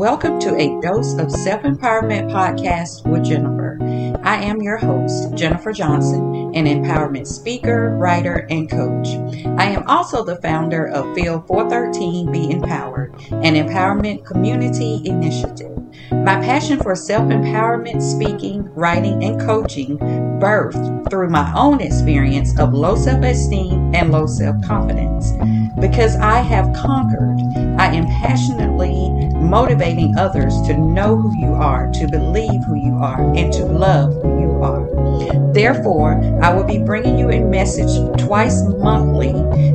Welcome to a Dose of Self Empowerment podcast with Jennifer. I am your host, Jennifer Johnson, an empowerment speaker, writer, and coach. I am also the founder of Phil 413 Be Empowered, an empowerment community initiative. My passion for self empowerment, speaking, writing, and coaching birthed through my own experience of low self esteem and low self confidence. Because I have conquered, I am passionately motivating others to know who you are, to believe who you are, and to love who you are. Therefore, I will be bringing you a message twice monthly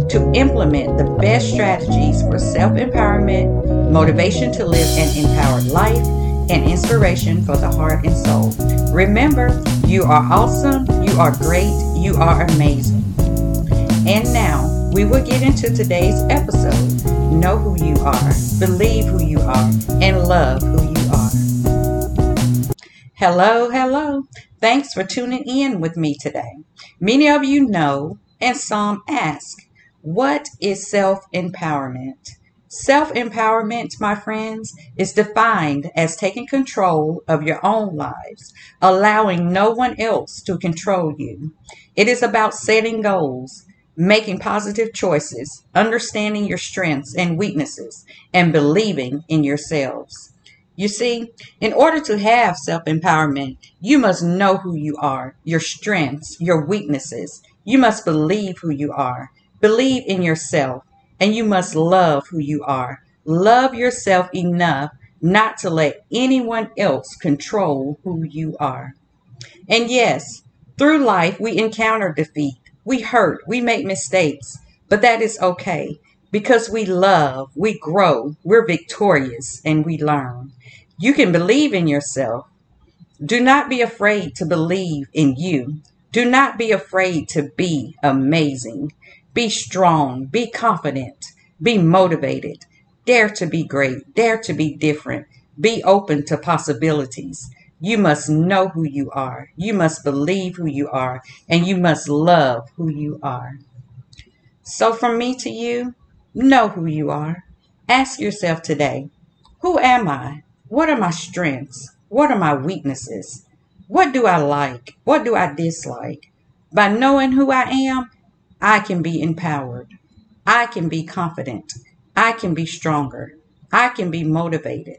to implement the best strategies for self empowerment, motivation to live an empowered life, and inspiration for the heart and soul. Remember, you are awesome, you are great, you are amazing. And now, we will get into today's episode. Know who you are, believe who you are, and love who you are. Hello, hello. Thanks for tuning in with me today. Many of you know, and some ask, what is self empowerment? Self empowerment, my friends, is defined as taking control of your own lives, allowing no one else to control you. It is about setting goals, making positive choices, understanding your strengths and weaknesses, and believing in yourselves. You see, in order to have self empowerment, you must know who you are, your strengths, your weaknesses. You must believe who you are, believe in yourself, and you must love who you are. Love yourself enough not to let anyone else control who you are. And yes, through life we encounter defeat, we hurt, we make mistakes, but that is okay because we love, we grow, we're victorious, and we learn. You can believe in yourself. Do not be afraid to believe in you. Do not be afraid to be amazing. Be strong, be confident, be motivated. Dare to be great, dare to be different, be open to possibilities. You must know who you are. You must believe who you are. And you must love who you are. So, from me to you, know who you are. Ask yourself today Who am I? What are my strengths? What are my weaknesses? What do I like? What do I dislike? By knowing who I am, I can be empowered. I can be confident. I can be stronger. I can be motivated.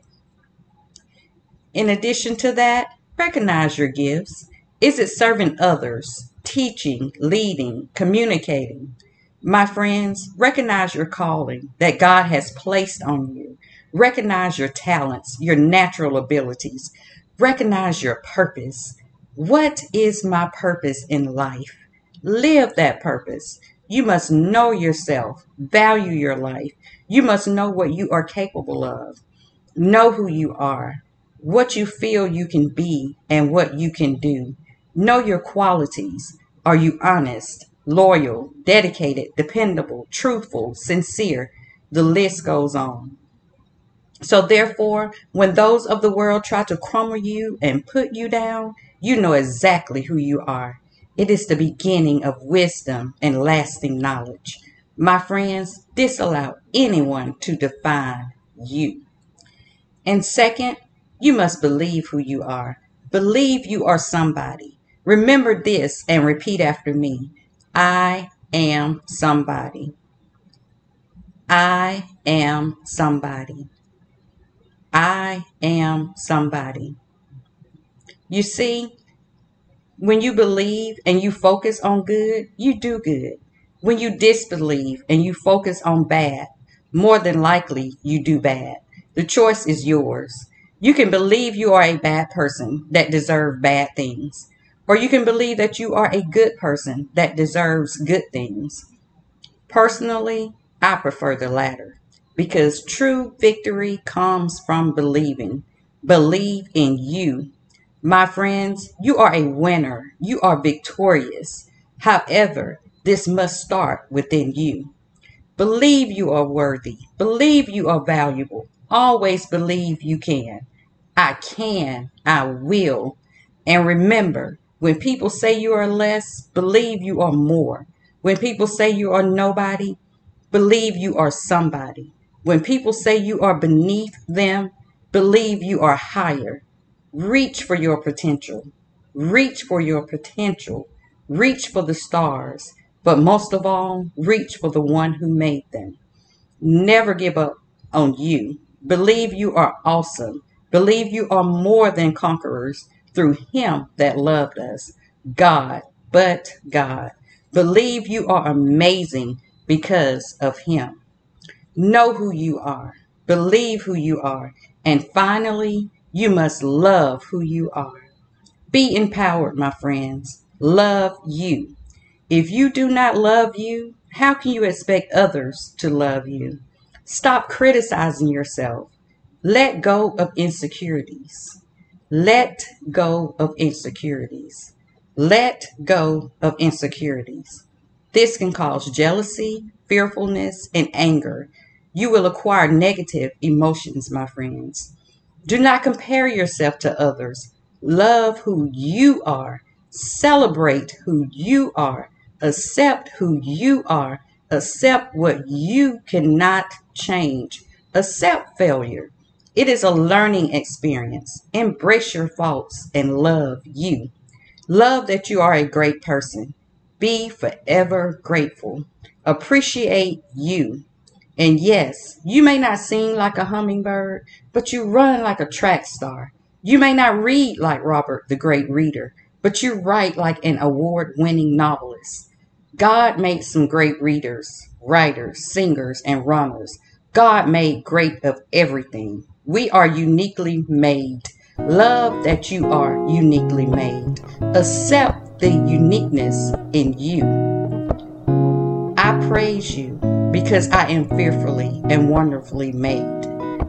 In addition to that, recognize your gifts. Is it serving others, teaching, leading, communicating? My friends, recognize your calling that God has placed on you. Recognize your talents, your natural abilities. Recognize your purpose. What is my purpose in life? Live that purpose. You must know yourself, value your life. You must know what you are capable of. Know who you are what you feel you can be and what you can do. Know your qualities. Are you honest, loyal, dedicated, dependable, truthful, sincere? The list goes on. So, therefore, when those of the world try to crumble you and put you down, you know exactly who you are. It is the beginning of wisdom and lasting knowledge. My friends, disallow anyone to define you. And second, you must believe who you are. Believe you are somebody. Remember this and repeat after me I am somebody. I am somebody. I am somebody. You see, when you believe and you focus on good, you do good. When you disbelieve and you focus on bad, more than likely you do bad. The choice is yours. You can believe you are a bad person that deserves bad things, or you can believe that you are a good person that deserves good things. Personally, I prefer the latter because true victory comes from believing. Believe in you. My friends, you are a winner. You are victorious. However, this must start within you. Believe you are worthy. Believe you are valuable. Always believe you can. I can, I will. And remember, when people say you are less, believe you are more. When people say you are nobody, believe you are somebody. When people say you are beneath them, Believe you are higher. Reach for your potential. Reach for your potential. Reach for the stars. But most of all, reach for the one who made them. Never give up on you. Believe you are awesome. Believe you are more than conquerors through him that loved us. God, but God. Believe you are amazing because of him. Know who you are. Believe who you are. And finally, you must love who you are. Be empowered, my friends. Love you. If you do not love you, how can you expect others to love you? Stop criticizing yourself. Let go of insecurities. Let go of insecurities. Let go of insecurities. This can cause jealousy, fearfulness, and anger. You will acquire negative emotions, my friends. Do not compare yourself to others. Love who you are. Celebrate who you are. Accept who you are. Accept what you cannot change. Accept failure. It is a learning experience. Embrace your faults and love you. Love that you are a great person. Be forever grateful. Appreciate you. And yes, you may not sing like a hummingbird, but you run like a track star. You may not read like Robert the Great Reader, but you write like an award winning novelist. God made some great readers, writers, singers, and runners. God made great of everything. We are uniquely made. Love that you are uniquely made. Accept the uniqueness in you. I praise you because I am fearfully and wonderfully made.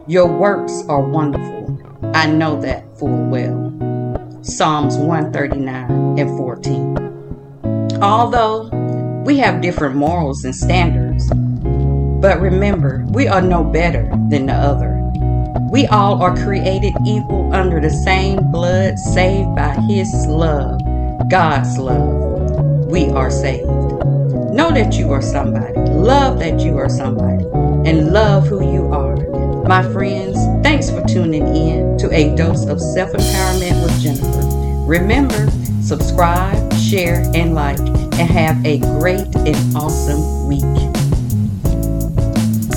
Your works are wonderful. I know that full well. Psalms 139 and 14. Although we have different morals and standards, but remember, we are no better than the other. We all are created equal under the same blood, saved by His love, God's love. We are saved. Know that you are somebody. Love that you are somebody. And love who you are. My friends, thanks for tuning in to a dose of self empowerment with Jennifer. Remember, subscribe, share, and like, and have a great and awesome week.